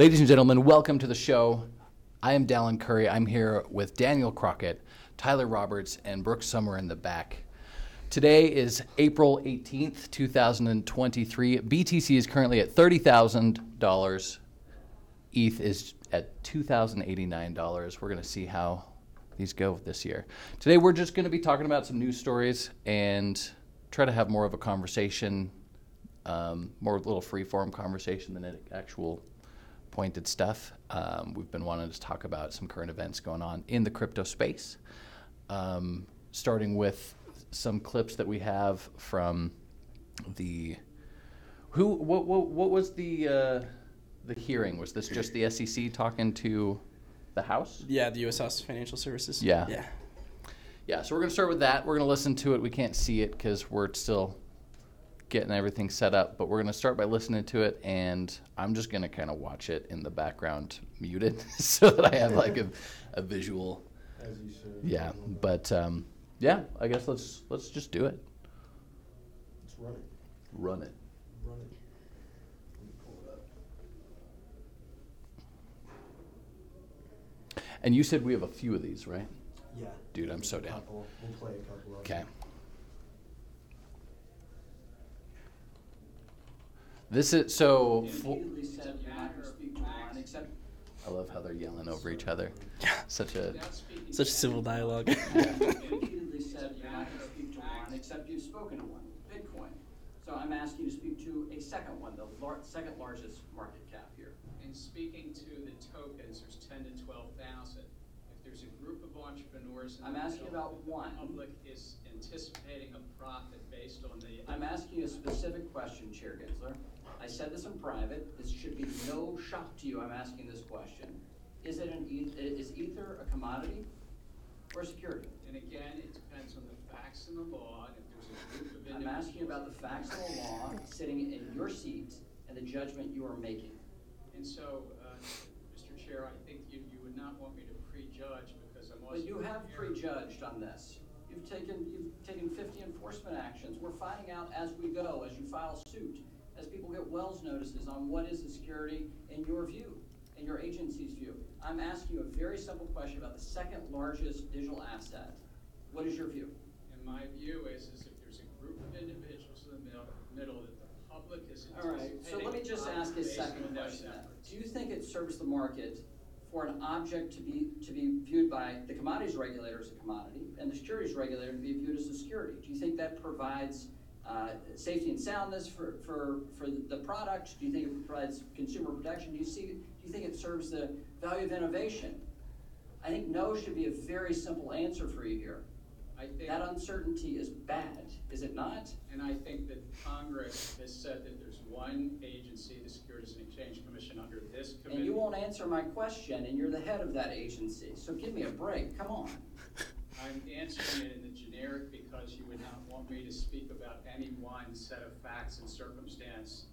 Ladies and gentlemen, welcome to the show. I am Dallin Curry. I'm here with Daniel Crockett, Tyler Roberts, and Brooke Summer in the back. Today is April 18th, 2023. BTC is currently at $30,000. ETH is at $2,089. We're going to see how these go this year. Today, we're just going to be talking about some news stories and try to have more of a conversation, um, more little free form conversation than an actual pointed stuff. Um, we've been wanting to talk about some current events going on in the crypto space, um, starting with some clips that we have from the who what what, what was the uh, the hearing? Was this just the SEC talking to the House? Yeah, the U.S. House of Financial Services. Yeah. Yeah. Yeah, so we're going to start with that. We're going to listen to it. We can't see it because we're still getting everything set up, but we're going to start by listening to it, and I'm just going to kind of watch it in the background muted so that I have like a, a visual. As you should. Yeah, but um, yeah, I guess let's let's just do it. Let's run it. Run it. Run it. Let me pull it. And you said we have a few of these, right? Yeah. Dude, I'm so down. couple. We'll play a couple of Okay. them. This is so. fo- Immediately said you're not going to speak to one, except I love how they're yelling over each other. Such a. Such civil dialogue. Repeatedly said you're going to speak except you've spoken to one, Bitcoin. So I'm asking you to speak to a second one, the lar- second largest market cap here. In speaking to the tokens, there's ten to twelve thousand. If there's a group of entrepreneurs in I'm the asking middle, about one. The public is anticipating a profit based on the. I'm asking a specific question, Chair Gensler. I said this in private, this should be no shock to you, I'm asking this question. Is it an, eth- is ether a commodity or a security? And again, it depends on the facts and the law, and if there's a group of I'm individuals. asking about the facts of the law, sitting in your seat, and the judgment you are making. And so, uh, Mr. Chair, I think you, you would not want me to prejudge because I'm also. But you have prejudged on this. You've taken, you've taken fifty enforcement actions. We're finding out as we go, as you file suit, as people get Wells notices on what is the security in your view, in your agency's view. I'm asking you a very simple question about the second largest digital asset. What is your view? And my view is, is if there's a group of individuals in the middle, middle that the public is interested in. All right, so let me just ask a second question then. Do you think it serves the market for an object to be, to be viewed by the commodities regulator as a commodity and the securities regulator to be viewed as a security? Do you think that provides, uh, safety and soundness for, for, for the product? Do you think it provides consumer protection? Do you see, do you think it serves the value of innovation? I think no should be a very simple answer for you here. I think. That uncertainty is bad, is it not? And I think that Congress has said that there's one agency, the Securities and Exchange Commission, under this committee. And you won't answer my question, and you're the head of that agency, so give me a break, come on. I'm answering it in the generic because you would not want me to speak about any one set of facts and circumstance.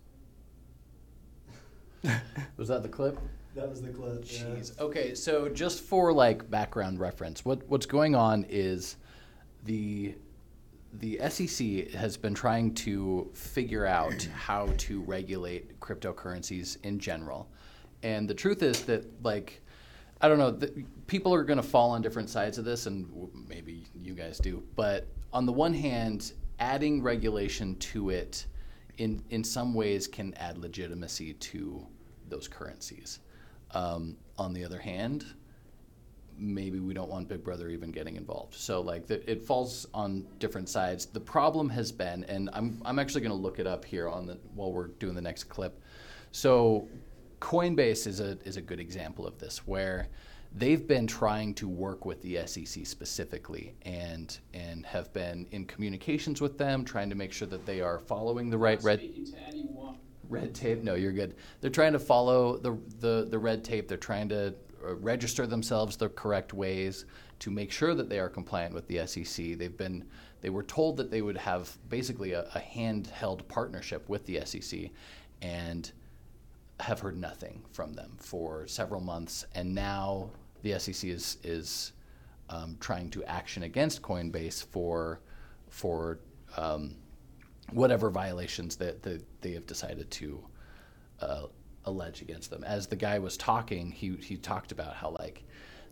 Was that the clip? That was the clip. yeah. Jeez. Okay, so just for like background reference, what what's going on is the the SEC has been trying to figure out how to regulate cryptocurrencies in general. And the truth is that like I don't know, the, people are going to fall on different sides of this and maybe you guys do. But on the one hand, adding regulation to it in in some ways can add legitimacy to those currencies. Um, on the other hand, maybe we don't want Big Brother even getting involved. So like the, it falls on different sides. The problem has been, and I'm I'm actually going to look it up here on the while we're doing the next clip. So Coinbase is a is a good example of this where they've been trying to work with the SEC specifically and and have been in communications with them trying to make sure that they are following the right red Speaking to anyone. red tape. No, you're good. They're trying to follow the the, the red tape. They're trying to uh, register themselves the correct ways to make sure that they are compliant with the SEC. They've been they were told that they would have basically a, a handheld partnership with the SEC, and have heard nothing from them for several months. And now the SEC is is um, trying to action against Coinbase for for um, whatever violations that, that they have decided to uh, allege against them. As the guy was talking, he he talked about how like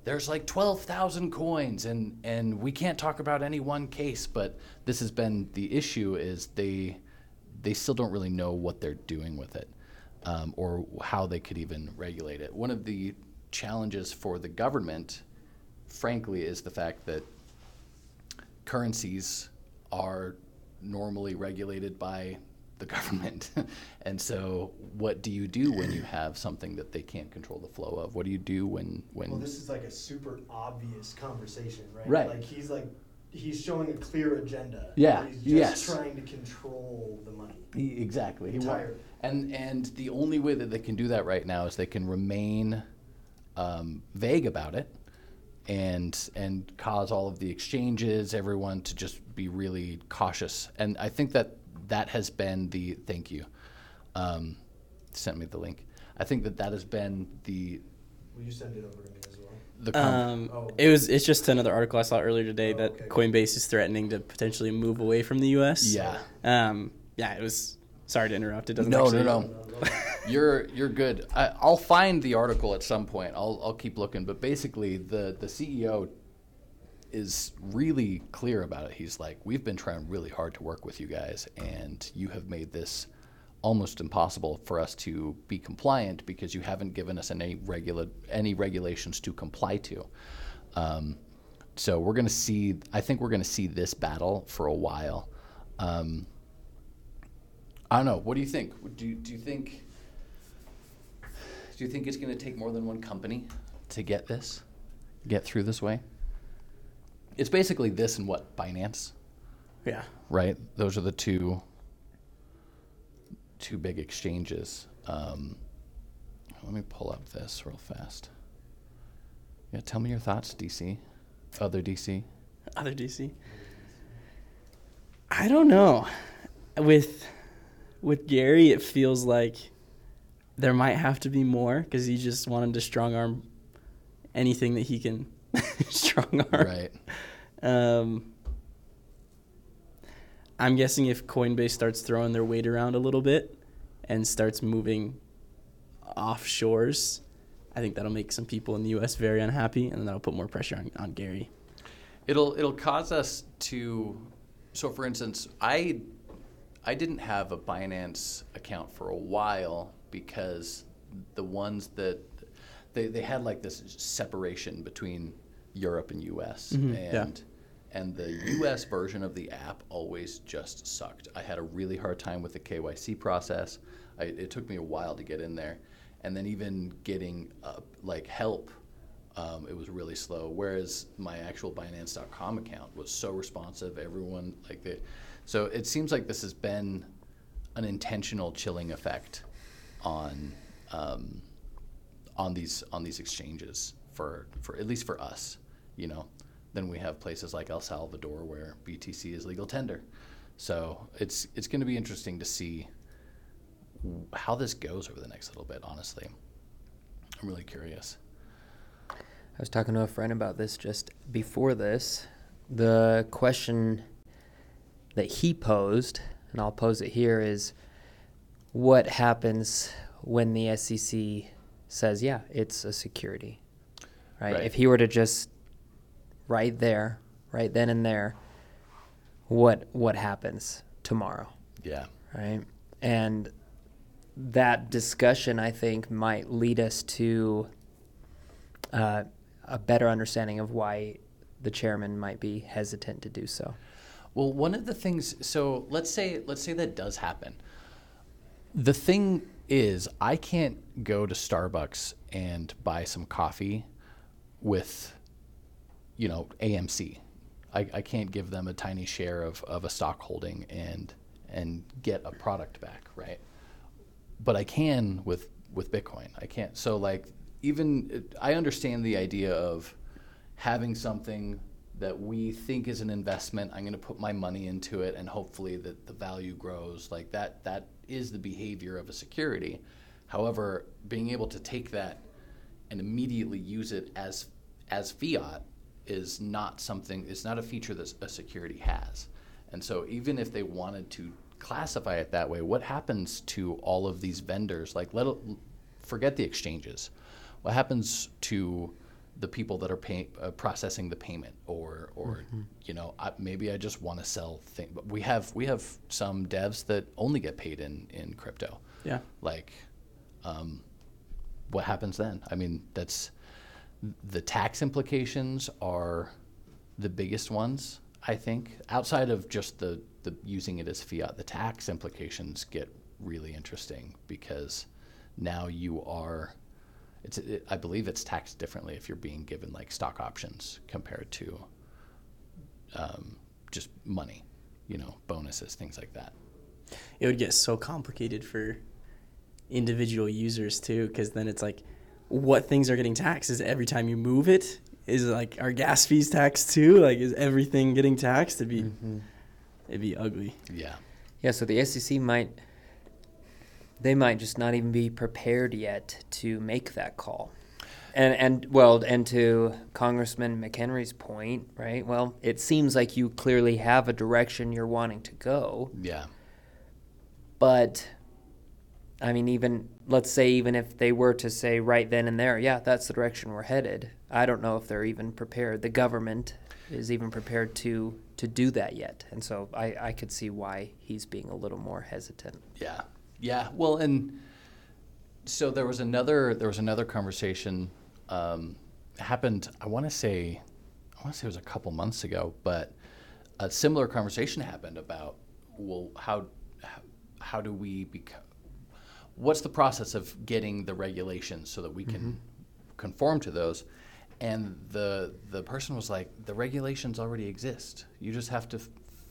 there's like 12,000 coins and and we can't talk about any one case, but this has been the issue is they they still don't really know what they're doing with it um, or how they could even regulate it. One of the challenges for the government, frankly, is the fact that currencies are normally regulated by the government. and so what do you do when you have something that they can't control the flow of? What do you do when when Well, this is like a super obvious conversation, right? Right. Like he's like, he's showing a clear agenda. Yeah, He's just yes. trying to control the money. He- exactly. He wa- and and the only way that they can do that right now is they can remain um, vague about it, and and cause all of the exchanges, everyone to just be really cautious. And I think that that has been the thank you. Um, sent me the link. I think that that has been the Will you send it over to me as well? The com- Um, Oh. it was. It's just another article I saw earlier today Oh, that okay. Coinbase is threatening to potentially move away from the U.S. yeah. Um. Yeah. It was. Sorry to interrupt. It doesn't. No, actually, no, no. You're you're good. I, I'll find the article at some point. I'll I'll keep looking. But basically, the the CEO is really clear about it. He's like, we've been trying really hard to work with you guys, and you have made this almost impossible for us to be compliant because you haven't given us any regula- any regulations to comply to. Um, so we're going to see. I think we're going to see this battle for a while. Um, I don't know. What do you think? Do do you think do you think it's going to take more than one company to get this, get through this way? It's basically this and what Binance, Yeah. right? Those are the two two big exchanges. Um, let me pull up this real fast. Yeah, tell me your thoughts, DC. Other DC. Other DC. I don't know. With with Gary, it feels like there might have to be more because he just wanted to strong arm anything that he can strong arm. Right. Um, I'm guessing if Coinbase starts throwing their weight around a little bit and starts moving offshores, I think that'll make some people in the U.S. very unhappy, and that'll put more pressure on, on Gary. It'll it'll cause us to so for instance, I I didn't have a Binance account for a while because the ones that they, they had like this separation between Europe and US Mhm, and yeah. And the US version of the app always just sucked. I had a really hard time with the KYC process. I, it took me a while to get in there, and then even getting uh, like help um, it was really slow. Whereas my actual Binance.com account was so responsive. Everyone like the, so it seems like this has been an intentional chilling effect on um, on these on these exchanges for for at least for us, you know. Then we have places like El Salvador where BTC is legal tender. So it's it's going to be interesting to see how this goes over the next little bit. Honestly, I'm really curious. I was talking to a friend about this just before this. The question that he posed, and I'll pose it here, is what happens when the SEC says, yeah, it's a security? Right? Right. If he were to just right there, right then and there, what what happens tomorrow? Yeah. right? And that discussion, I think, might lead us to uh, a better understanding of why the chairman might be hesitant to do so. Well, one of the things. So let's say let's say that does happen. The thing is, I can't go to Starbucks and buy some coffee with, you know, AMC. I, I can't give them a tiny share of, of a stock holding and and get a product back, right? But I can with with Bitcoin. I can't. So like even I understand the idea of having something that we think is an investment. I'm going to put my money into it, and hopefully that the value grows. Like that. That is the behavior of a security. However, being able to take that and immediately use it as as fiat is not something. It's not a feature that a security has. And so, even if they wanted to classify it that way, what happens to all of these vendors? Like, let forget the exchanges. What happens to the people that are pay, uh, processing the payment, or or you know I, maybe I just want to sell things. But we have we have some devs that only get paid in in crypto. Yeah. Like, um, what happens then? I mean, that's the tax implications are the biggest ones. I think outside of just the the using it as fiat, the tax implications get really interesting because now you are. It's, it, I believe it's taxed differently if you're being given like stock options compared to um, just money, you know, bonuses, things like that. It would get so complicated for individual users too, because then it's like, what things are getting taxed? Is every time you move it? Is it like our gas fees taxed too? Like, is everything getting taxed? It'd be, mm-hmm. it'd be ugly. Yeah. Yeah, so the SEC might they might just not even be prepared yet to make that call. And and well, and to Congressman McHenry's point, right? Well, it seems like you clearly have a direction you're wanting to go, Yeah. but I mean even let's say even if they were to say right then and there, yeah, that's the direction we're headed. I don't know if they're even prepared. The government is even prepared to to do that yet. And so I, I could see why he's being a little more hesitant. Yeah, yeah. Well, and so there was another there was another conversation um, happened. I want to say I want to say it was a couple months ago, but a similar conversation happened about well, how how, how do we become what's the process of getting the regulations so that we can mm-hmm. conform to those? And the the person was like, the regulations already exist. You just have to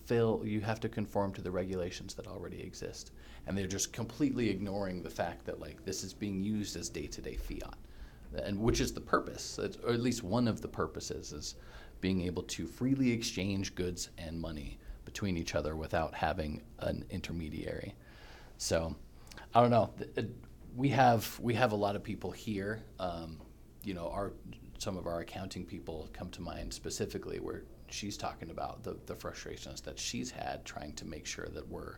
fill. You have to conform to the regulations that already exist. And they're just completely ignoring the fact that like this is being used as day to day fiat, and which is the purpose, It's- or at least one of the purposes, is being able to freely exchange goods and money between each other without having an intermediary. So, I don't know. We have we have a lot of people here. Um, you know, our some of our accounting people come to mind specifically where she's talking about the, the frustrations that she's had trying to make sure that we're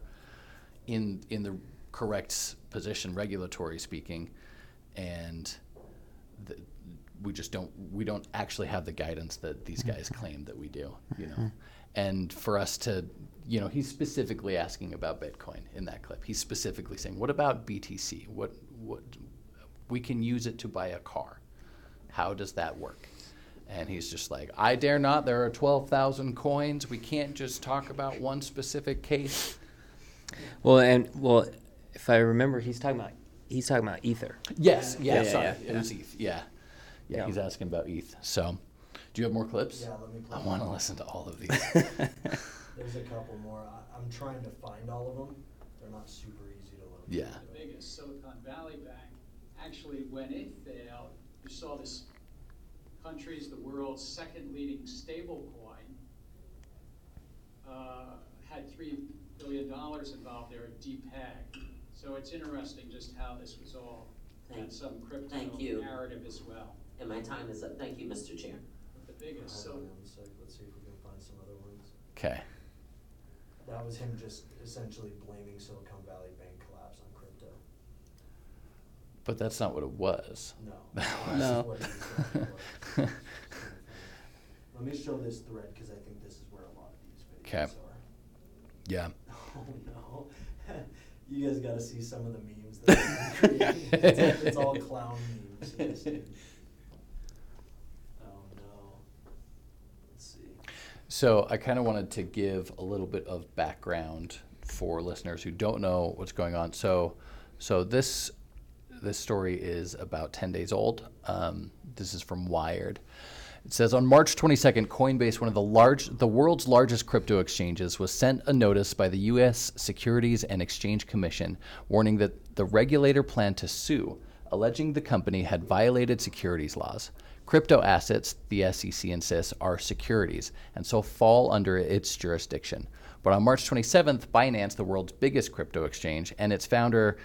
in in the correct position, regulatory speaking, and the, we just don't we don't actually have the guidance that these guys claim that we do. You know, and for us to you know he's specifically asking about Bitcoin in that clip. He's specifically saying, "What about BTC? What what we can use it to buy a car? How does that work?" And he's just like, "I dare not. There are twelve thousand coins. We can't just talk about one specific case." Well, and well, if I remember, he's talking about he's talking about ether. Yes, yeah, Yeah, yeah, sorry, yeah, it was ETH. Yeah. yeah, Yeah. He's asking about ETH. So, do you have more clips? Yeah, let me play. I want to listen to all of these. There's a couple more. I, I'm trying to find all of them. They're not super easy to load. Yeah. The biggest Silicon Valley Bank, actually, when it failed, you saw this country's the world's second leading stable coin, uh, had three billion dollars involved there at depeg. So it's interesting just how this was all, had Thank- some crypto thank you. narrative as well. And my time is up. Thank you, Mr. Chair. But the biggest, Hold so one sec. Let's see if we can find some other ones. Okay. That was him just essentially blaming Silicon Valley Bank collapse on crypto. But that's not what it was. No. That This No. what he was going for. Let me show this thread because I think this is where a lot of these videos 'Kay. are. Yeah. Oh no. you guys gotta see some of the memes that I'm creating. It's, all- it's all clown memes. Yes, dude. Oh no. Let's see. So I kind of wanted to give a little bit of background for listeners who don't know what's going on. So, so this this story is about 10 days old. Um, this is from Wired. It says on March 22nd, Coinbase, one of the large, the world's largest crypto exchanges, was sent a notice by the U.S. Securities and Exchange Commission warning that the regulator planned to sue, alleging the company had violated securities laws. Crypto assets, the SEC insists, are securities and so fall under its jurisdiction. But on March 27th, Binance, the world's biggest crypto exchange, and its founder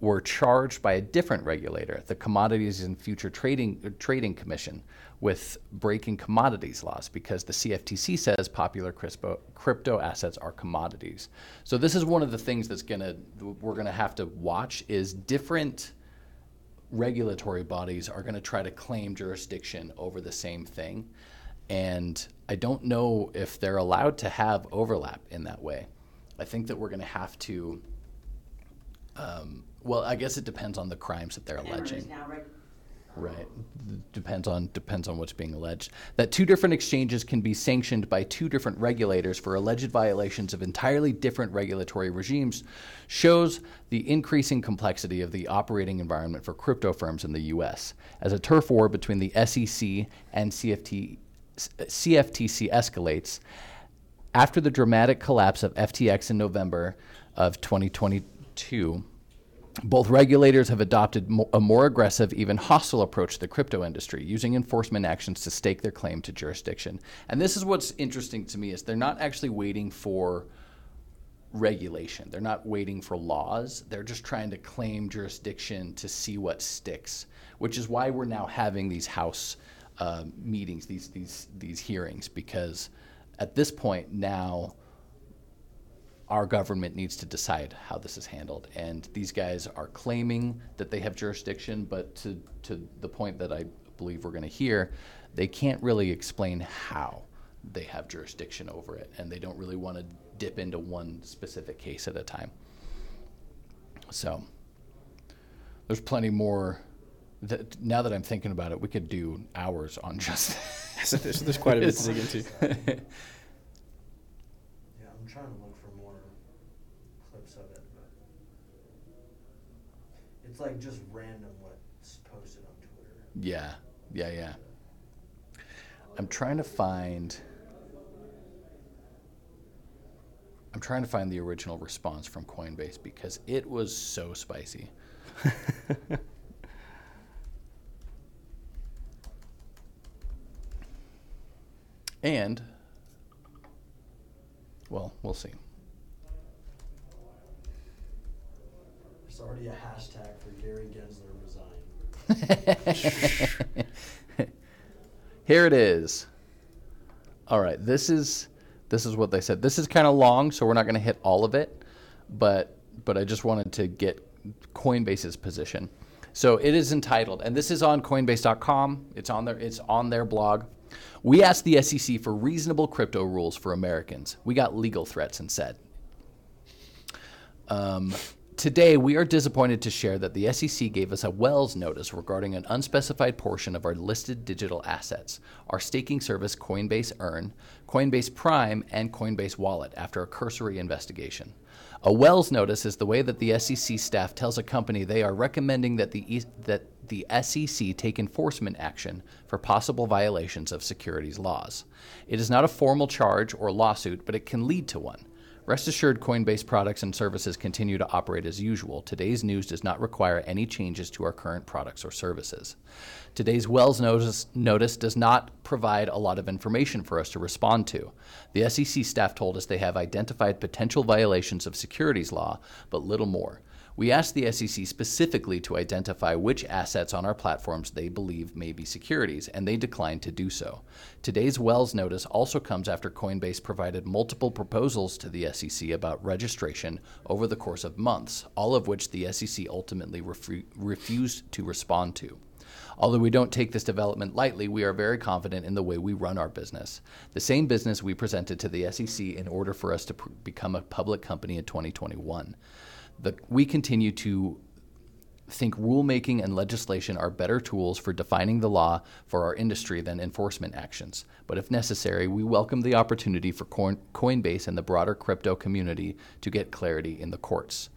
were charged by a different regulator, the Commodities and Future Trading Trading Commission, with breaking commodities laws because the CFTC says popular crypto, crypto assets are commodities. So this is one of the things that's gonna we're gonna have to watch is different regulatory bodies are going to try to claim jurisdiction over the same thing. And I don't know if they're allowed to have overlap in that way. I think that we're going to have to. Um, well, I guess it depends on the crimes that they're alleging. Right. Depends on depends on what's being alleged. That two different exchanges can be sanctioned by two different regulators for alleged violations of entirely different regulatory regimes shows the increasing complexity of the operating environment for crypto firms in the US. As a turf war between the SEC and CFT, CFTC escalates, after the dramatic collapse of FTX in November of 2022, both regulators have adopted a more aggressive, even hostile approach to the crypto industry, using enforcement actions to stake their claim to jurisdiction. And this is what's interesting to me is they're not actually waiting for regulation. They're not waiting for laws. They're just trying to claim jurisdiction to see what sticks, which is why we're now having these house uh, meetings, these these these hearings, because at this point now our government needs to decide how this is handled. And these guys are claiming that they have jurisdiction, but to, to the point that I believe we're going to hear, they can't really explain how they have jurisdiction over it. And they don't really want to dip into one specific case at a time. So there's plenty more. That, now that I'm thinking about it, we could do hours on just. So there's, there's quite a bit to dig into. Yeah, I'm trying to look for more clips of it, but it's like just random what's posted on Twitter. Yeah, yeah, yeah. I'm trying to find. I'm trying to find the original response from Coinbase because it was so spicy. and, well, we'll see. There's already a hashtag for Gary Gensler resign. Here it is. All right, this is this is what they said. This is kind of long, so we're not going to hit all of it, but but I just wanted to get Coinbase's position. So it is entitled, and this is on Coinbase.com. It's on their it's on their blog. We asked the SEC for reasonable crypto rules for Americans. We got legal threats instead. Um, today, we are disappointed to share that the SEC gave us a Wells notice regarding an unspecified portion of our listed digital assets, our staking service Coinbase Earn, Coinbase Prime, and Coinbase Wallet after a cursory investigation. A Wells notice is the way that the SEC staff tells a company they are recommending that the, E- that the SEC take enforcement action for possible violations of securities laws. It is not a formal charge or lawsuit, but it can lead to one. Rest assured, Coinbase products and services continue to operate as usual. Today's news does not require any changes to our current products or services. Today's Wells notice, notice does not provide a lot of information for us to respond to. The SEC staff told us they have identified potential violations of securities law, but little more. We asked the SEC specifically to identify which assets on our platforms they believe may be securities, and they declined to do so. Today's Wells notice also comes after Coinbase provided multiple proposals to the SEC about registration over the course of months, all of which the SEC ultimately refu- refused to respond to. Although we don't take this development lightly, we are very confident in the way we run our business. The same business we presented to the SEC in order for us to pr- become a public company in 2021. The, we continue to think rulemaking and legislation are better tools for defining the law for our industry than enforcement actions. But if necessary, we welcome the opportunity for Coin- Coinbase and the broader crypto community to get clarity in the courts.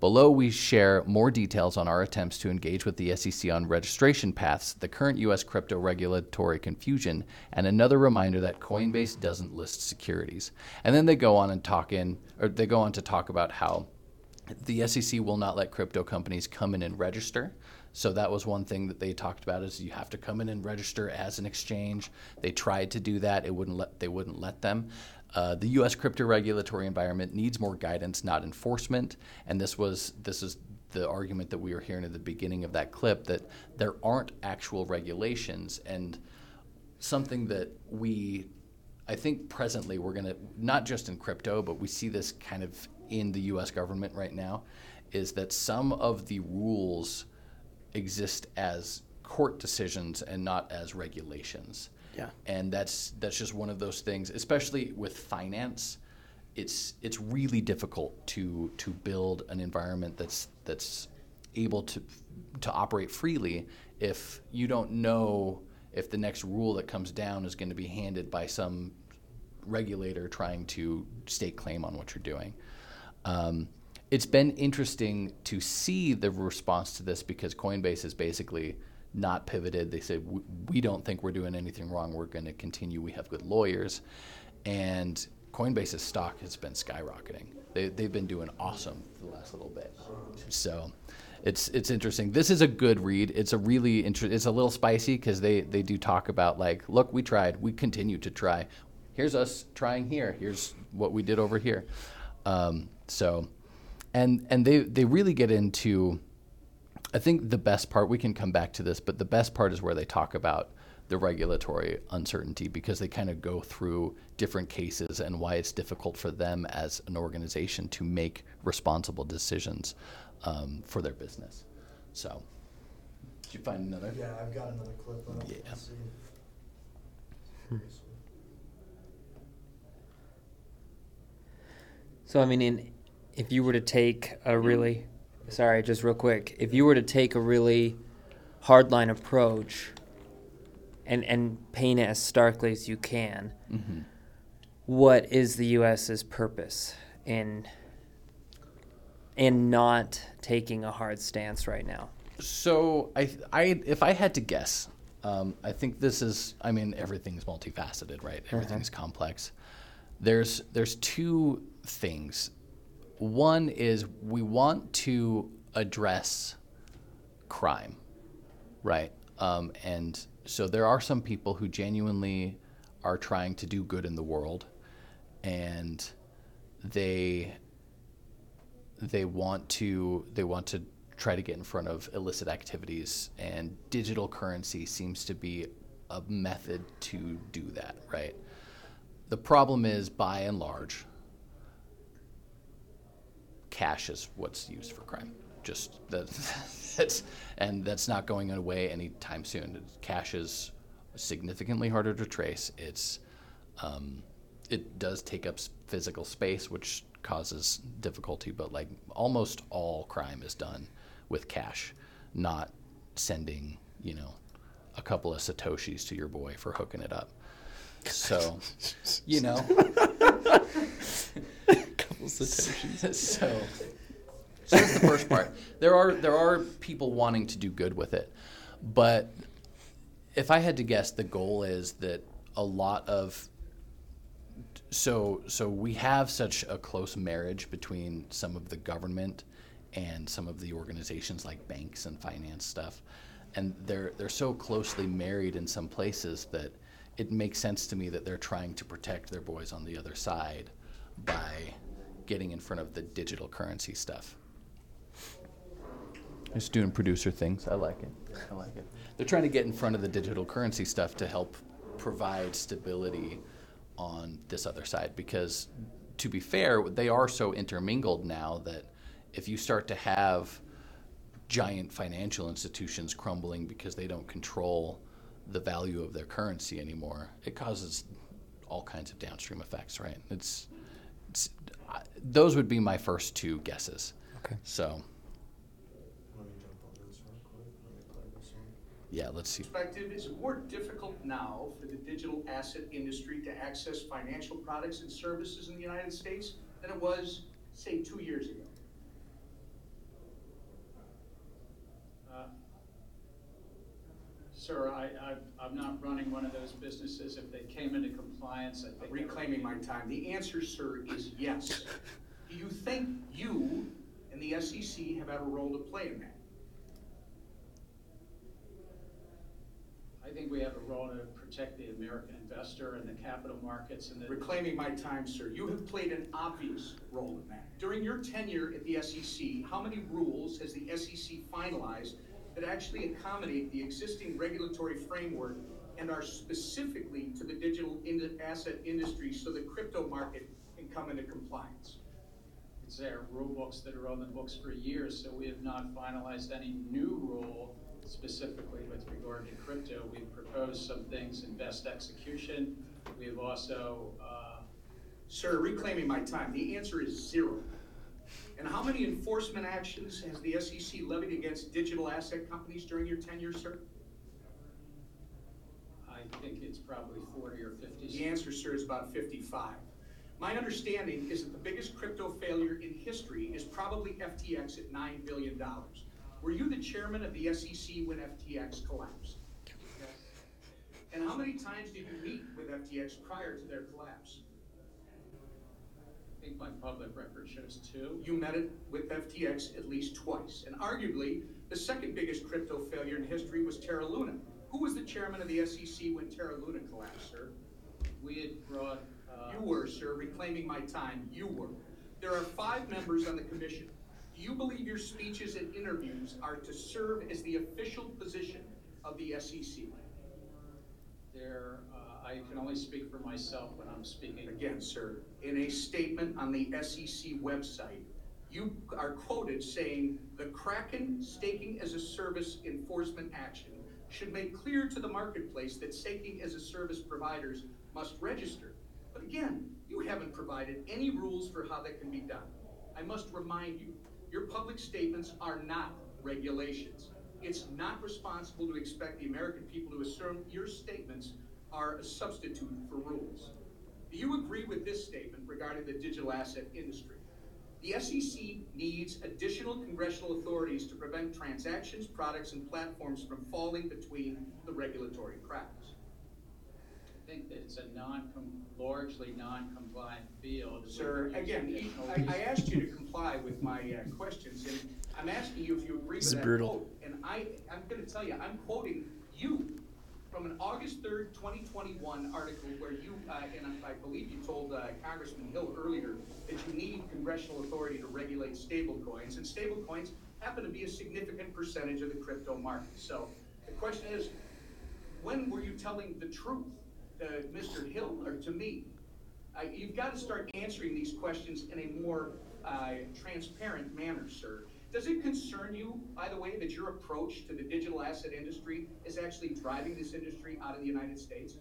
Below, we share more details on our attempts to engage with the SEC on registration paths, the current U.S. crypto regulatory confusion, and another reminder that Coinbase doesn't list securities. And then they go on and talk in, or they go on to talk about how the SEC will not let crypto companies come in and register. So that was one thing that they talked about is you have to come in and register as an exchange. They tried to do that. It wouldn't let they wouldn't let them. Uh, the U.S. crypto regulatory environment needs more guidance, not enforcement. And this was this is the argument that we were hearing at the beginning of that clip that there aren't actual regulations and something that we I think presently we're going to, not just in crypto, but we see this kind of in the US government right now, is that some of the rules exist as court decisions and not as regulations. Yeah. And that's that's just one of those things, especially with finance. It's it's really difficult to to build an environment that's that's able to to operate freely if you don't know if the next rule that comes down is going to be handed by some regulator trying to stake claim on what you're doing. Um, it's been interesting to see the response to this because Coinbase has basically not pivoted. They said, "We- don't think we're doing anything wrong. We're going to continue. We have good lawyers. And Coinbase's stock has been skyrocketing. They, they've been doing awesome the last little bit. So it's it's interesting. This is a good read. It's a really inter- It's a little spicy because they they do talk about like, look, we tried. We continue to try. Here's us trying here. Here's what we did over here. Um, so, and and they they really get into. I think the best part we can come back to this, but the best part is where they talk about the regulatory uncertainty because they kind of go through different cases and why it's difficult for them as an organization to make responsible decisions um, for their business. So, did you find another? Yeah, I've got another clip up. Yeah. Let's see. So I mean, in, if you were to take a really, sorry, just real quick, if you were to take a really hardline approach, and and paint it as starkly as you can, hmm what is the U.S.'s purpose in in not taking a hard stance right now? So I, I, if I had to guess, um, I think this is. I mean, everything's multifaceted, right? Everything's complex. There's there's two things. One is we want to address crime, right? Um, and so there are some people who genuinely are trying to do good in the world, and they they want to they want to try to get in front of illicit activities and digital currency seems to be a method to do that right the problem is by and large cash is what's used for crime just that that's and that's not going away anytime soon cash is significantly harder to trace it's um, it does take up physical space, which causes difficulty. But like almost all crime is done with cash, not sending you know a couple of satoshis to your boy for hooking it up. So you know, Satoshis. so so that's the first part. There are there are people wanting to do good with it, but if I had to guess, the goal is that a lot of so so we have such a close marriage between some of the government and some of the organizations like banks and finance stuff and they're they're so closely married in some places that it makes sense to me that they're trying to protect their boys on the other side by getting in front of the digital currency stuff. Just doing producer things. I like it. I like it. They're trying to get in front of the digital currency stuff to help provide stability on this other side because to be fair, they are so intermingled now that if you start to have giant financial institutions crumbling because they don't control the value of their currency anymore, it causes all kinds of downstream effects, right? It's, it's those would be my first two guesses. Okay. So, Let me jump on this real quick. Let me play this one. yeah, let's see. perspective, is it more difficult now for the digital asset industry to access financial products and services in the United States than it was, say, two years ago? Sir, I, I, I'm not running one of those businesses. If they came into compliance, I think. Reclaiming my time. The answer, sir, is yes. Do you think you and the SEC have had a role to play in that? I think we have a role to protect the American investor and the capital markets and the. Reclaiming my time, sir. You have played an obvious role in that. During your tenure at the SEC, how many rules has the SEC finalized that actually accommodate the existing regulatory framework and are specifically to the digital in- asset industry so the crypto market can come into compliance? It's there, rule books that are on the books for years, so we have not finalized any new rule specifically with regard to crypto. We've proposed some things in best execution. We have also, uh, Sir, reclaiming my time, the answer is zero. And how many enforcement actions has the SEC levied against digital asset companies during your tenure, sir? I think it's probably 40 or 50. The answer, sir, is about fifty-five. My understanding is that the biggest crypto failure in history is probably FTX at nine billion dollars. Were you the chairman of the SEC when FTX collapsed? And how many times did you meet with FTX prior to their collapse? My public record shows two. You met it with FTX at least twice. And arguably, the second biggest crypto failure in history was Terra Luna. Who was the chairman of the SEC when Terra Luna collapsed, sir? We had brought. uh, You were, sir, reclaiming my time. You were. There are five members on the commission. Do you believe your speeches and interviews are to serve as the official position of the SEC? There, I can only speak for myself when I'm speaking. Again, sir, in a statement on the SEC website, you are quoted saying, "The Kraken staking as a service enforcement action should make clear to the marketplace that staking as a service providers must register." But again, you haven't provided any rules for how that can be done. I must remind you, your public statements are not regulations. It's not responsible to expect the American people to assume your statements are a substitute for rules. Do you agree with this statement regarding the digital asset industry? The SEC needs additional congressional authorities to prevent transactions, products, and platforms from falling between the regulatory cracks. I think that it's a non, largely non-compliant field. Sir, again, using you- additional I, I asked you to comply with my uh, questions, and I'm asking you if you agree This with is that brutal. quote. And I, I'm gonna tell you, I'm quoting you from an August third, twenty twenty-one article where you, uh, and I I believe you told uh, Congressman Hill earlier that you need congressional authority to regulate stablecoins, and stablecoins happen to be a significant percentage of the crypto market. So the question is, when were you telling the truth to Mr. Hill or to me? Uh, you've got to start answering these questions in a more uh, transparent manner, sir. Does it concern you, by the way, that your approach to the digital asset industry is actually driving this industry out of the United States?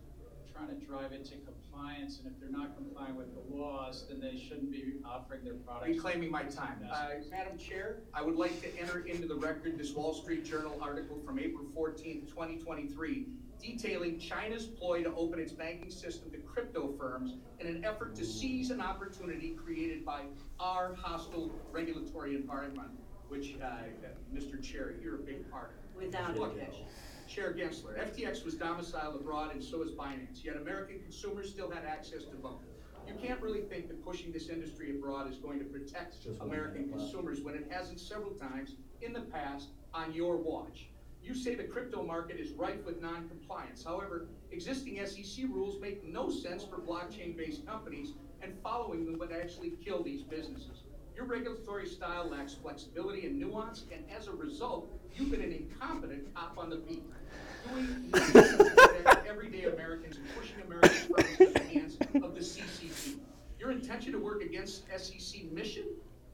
trying to drive it to compliance, and if they're not complying with the laws, then they shouldn't be offering their products. Reclaiming my time. Uh, Madam Chair, I would like to enter into the record this Wall Street Journal article from April fourteenth, twenty twenty-three, detailing China's ploy to open its banking system to crypto firms in an effort to seize an opportunity created by our hostile regulatory environment, which, uh, Mr. Chair, you're a big part of. Without Look, objection. Chair Gensler, FTX was domiciled abroad and so is Binance, yet American consumers still had access to both. You can't really think that pushing this industry abroad is going to protect American consumers when it hasn't several times in the past on your watch. You say the crypto market is rife with non-compliance. However, existing SEC rules make no sense for blockchain-based companies, and following them would actually kill these businesses. Your regulatory style lacks flexibility and nuance, and as a result, you've been an incompetent cop on the beat. Doing everyday Americans and pushing Americans to the hands of the CCP. Your intention to work against SEC mission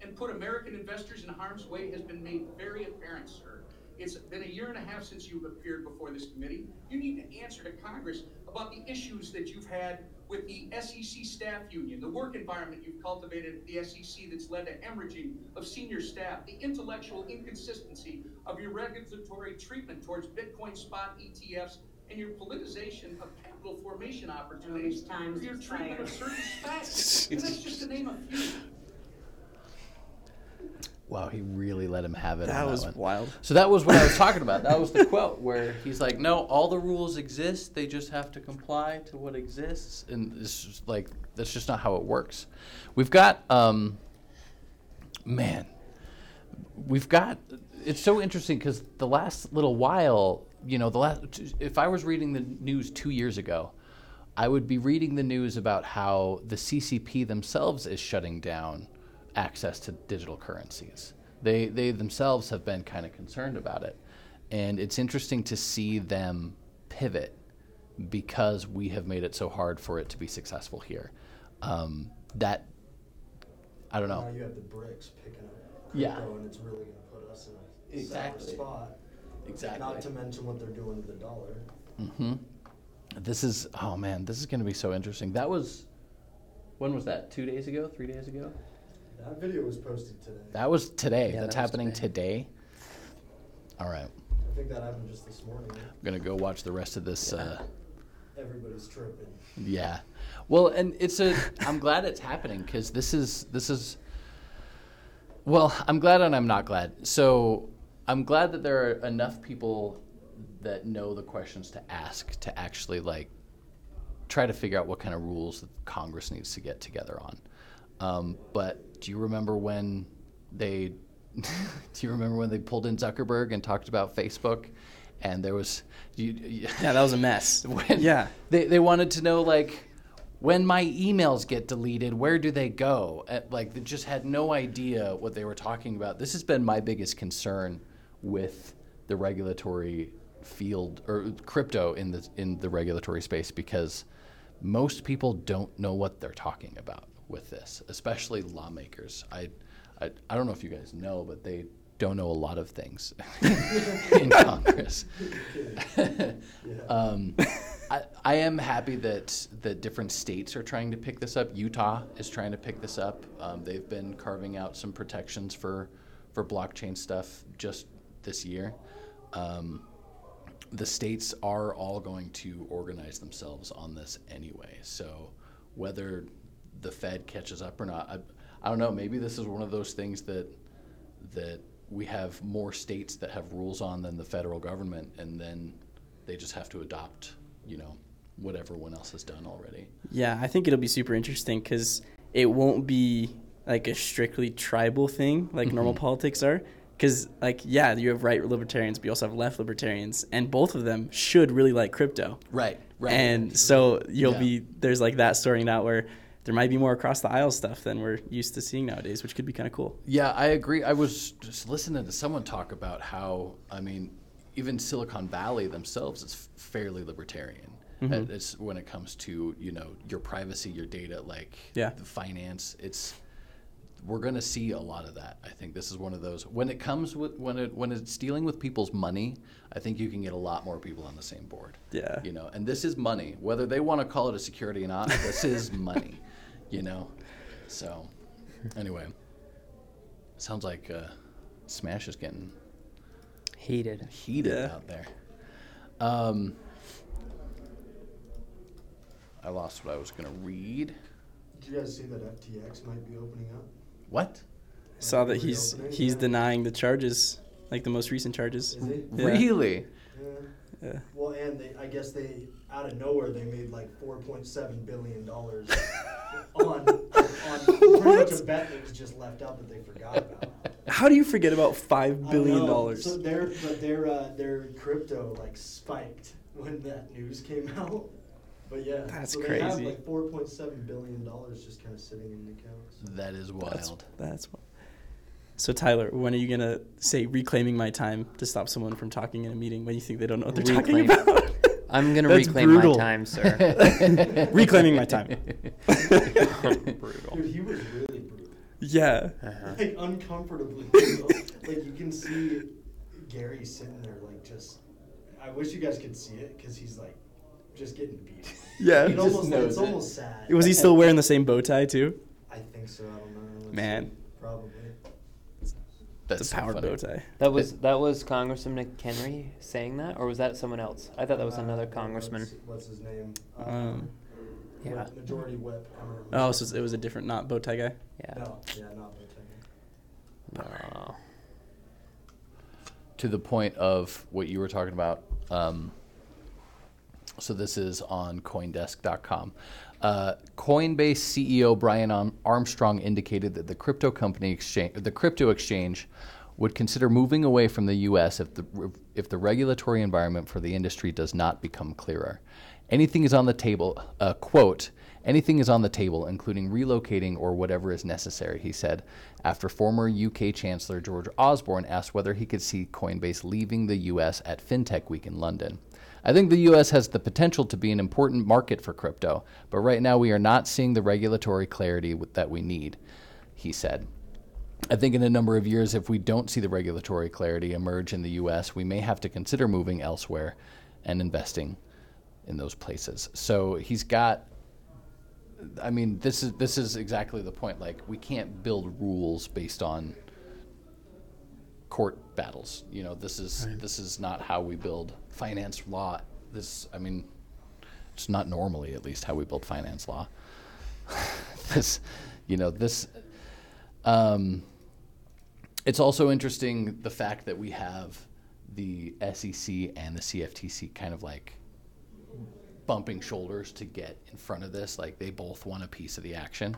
and put American investors in harm's way has been made very apparent, sir. It's been a year and a half since you've appeared before this committee. You need to answer to Congress about the issues that you've had with the SEC staff union, the work environment you've cultivated at the SEC that's led to hemorrhaging of senior staff, the intellectual inconsistency of your regulatory treatment towards Bitcoin spot ETFs, and your politicization of capital formation opportunities for your treatment of certain SPACs. And that's just to name a few. Wow, he really let him have it. That on was one. wild. So that was what I was talking about. That was the quote where he's like, "No, all the rules exist. They just have to comply to what exists." And it's just like that's just not how it works. We've got, um, man, we've got. It's so interesting because the last little while, you know, the last. If I was reading the news two years ago, I would be reading the news about how the CCP themselves is shutting down access to digital currencies. They they themselves have been kind of concerned about it, and it's interesting to see them pivot because we have made it so hard for it to be successful here. Um, that I don't know. Now you have the BRICS picking up Yeah. crypto, and it's really gonna put us in a Exactly. spot. Exactly. Not to mention what they're doing to the dollar. Mm-hmm. This is oh man, this is going to be so interesting. That was when was that? Two days ago? Three days ago? That video was posted today. That was today. Yeah, That's that was happening today. today. All right, I think that happened just this morning. I'm gonna go watch the rest of this. Uh, Everybody's tripping. Yeah. Well, and it's a. I'm glad it's happening because this is this is. Well, I'm glad and I'm not glad. So I'm glad that there are enough people that know the questions to ask to actually like try to figure out what kind of rules that Congress needs to get together on. Um, but do you remember when they? do you remember when they pulled in Zuckerberg and talked about Facebook? And there was, you, you, Yeah, that was a mess. yeah. they, they wanted to know like when my emails get deleted where do they go Uh, like they just had no idea what they were talking about this has been my biggest concern with the regulatory field or crypto in the in the regulatory space because most people don't know what they're talking about with this especially lawmakers i i, I don't know if you guys know but they don't know a lot of things in congress um, I, I am happy that that different states are trying to pick this up. Utah is trying to pick this up. Um, they've been carving out some protections for for blockchain stuff just this year. Um, the states are all going to organize themselves on this anyway. So whether the Fed catches up or not, I, I don't know. Maybe this is one of those things that that we have more states that have rules on than the federal government, and then they just have to adopt, you know, what everyone else has done already. Yeah, I think it'll be super interesting because it won't be like a strictly tribal thing like normal mm-hmm. politics are. Because, like, yeah, you have right libertarians, but you also have left libertarians, and both of them should really like crypto. Right, right. And so you'll Yeah. be there's like that sorting out where there might be more across the aisle stuff than we're used to seeing nowadays, which could be kind of cool. Yeah, I agree. I was just listening to someone talk about how, I mean, even Silicon Valley themselves is fairly libertarian. Uh, It's when it comes to you know your privacy, your data, like Yeah. the finance. It's we're going to see a lot of that. I think this is one of those when it comes with when it when it's dealing with people's money. I think you can get a lot more people on the same board. Yeah. You know, and this is money, whether they want to call it a security or not. this is money. You know, so anyway, sounds like uh, Smash is getting Heated. heated Yeah. out there. Um, I lost what I was going to read. Did you guys see that FTX might be opening up? What? Saw that he's reopening, he's yeah. denying the charges, like the most recent charges. Is he? Yeah. Really? Yeah. Yeah. Well, and they, I guess they, out of nowhere, they made like four point seven billion dollars on, on pretty much a bet that was just left out that they forgot about. How do you forget about five I billion know. dollars? So their, but their, uh, their crypto like spiked when that news came out. But yeah, That's so they have crazy. like four point seven billion dollars just kind of sitting in accounts. That is That's wild. that's. wi- So Tyler, when are you gonna say reclaiming my time to stop someone from talking in a meeting when you think they don't know what they're talking Reclaim. about? I'm gonna That's reclaim brutal. my time, sir. Reclaiming my time. Brutal. Dude, he was really brutal. yeah. Uh-huh. like uncomfortably brutal. like you can see Gary sitting there like just I wish you guys could see it because he's like just getting beat. Yeah. It almost, knows it's it. almost sad. Was he still wearing the same bow tie too? I think so. I don't know. Let's Man. see. probably. That's It's a so powered bow tie. That was that was Congressman McHenry saying that, or was that someone else? I thought that was Uh, another congressman. What's, his name? Uh, Um, Yeah. Majority Whip. I don't. Oh, so it was a different, not bow tie guy. Yeah. No, yeah, not Boateng. No. to the point of what you were talking about. Um, so this is on CoinDesk.com. Uh, Coinbase CEO Brian Armstrong indicated that the crypto company exchange, the crypto exchange, would consider moving away from the U.S. if the if the regulatory environment for the industry does not become clearer. Anything is on the table. Uh, quote. Anything is on the table, including relocating or whatever is necessary, he said, after former UK Chancellor George Osborne asked whether he could see Coinbase leaving the US at FinTech Week in London. I think the US has the potential to be an important market for crypto, but right now we are not seeing the regulatory clarity that we need, he said. I think in a number of years, if we don't see the regulatory clarity emerge in the U.S., we may have to consider moving elsewhere and investing in those places. So he's got. I mean, this is this is exactly the point. Like, we can't build rules based on court battles. You know, this is this is not how we build finance law. This, I mean, it's not normally at least how we build finance law. this, you know, this. Um, it's also interesting the fact that we have the SEC and the CFTC kind of like bumping shoulders to get in front of this. Like they both want a piece of the action.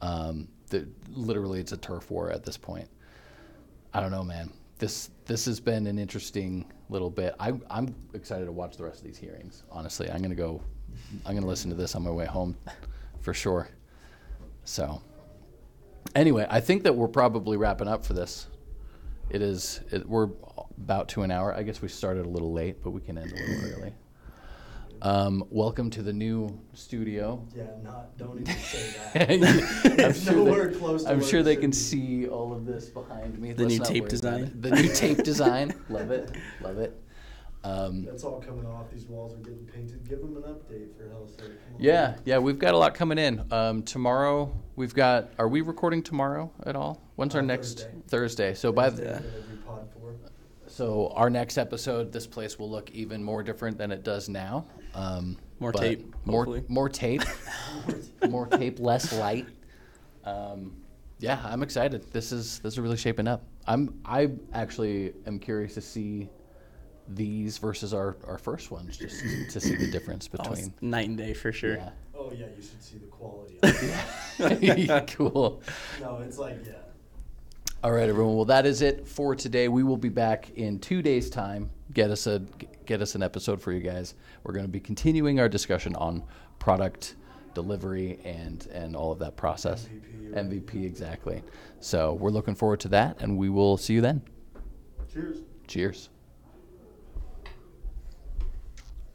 Um, the, literally, it's a turf war at this point. I don't know, man. This this has been an interesting little bit. I, I'm excited to watch the rest of these hearings. Honestly, I'm gonna go. I'm gonna listen to this on my way home, for sure. So, anyway, I think that we're probably wrapping up for this. It is. It, we're about to an hour. I guess we started a little late, but we can end a little early. Um, welcome to the new studio. Yeah, not, don't even say that. I'm It's sure nowhere they, close to I'm sure they can be. see all of this behind me. The Let's new tape design. The new tape design. Love it. Love it. Um, That's all coming off. These walls are getting painted. Give them an update for hell's sake. Come on. yeah, yeah, we've got a lot coming in. Um, tomorrow, we've got. Are we recording tomorrow at all? When's our Uh, next Thursday. Thursday? So by the, Yeah. every pod four. so our next episode, this place will look even more different than it does now. Um, More tape, More hopefully. more tape. more tape, less light. Um, yeah, I'm excited. This is this is really shaping up. I'm I actually am curious to see these versus our, our first ones, just to see the difference Oh, between. night and day for sure. Yeah. Oh yeah, you should see the quality. Of it. cool. no, it's like yeah. All right, everyone. Well, that is it for today. We will be back in two days' time. Get us a get us an episode for you guys. We're going to be continuing our discussion on product delivery and and all of that process. MVP, right. MVP exactly. So we're looking forward to that, and we will see you then. Cheers. Cheers.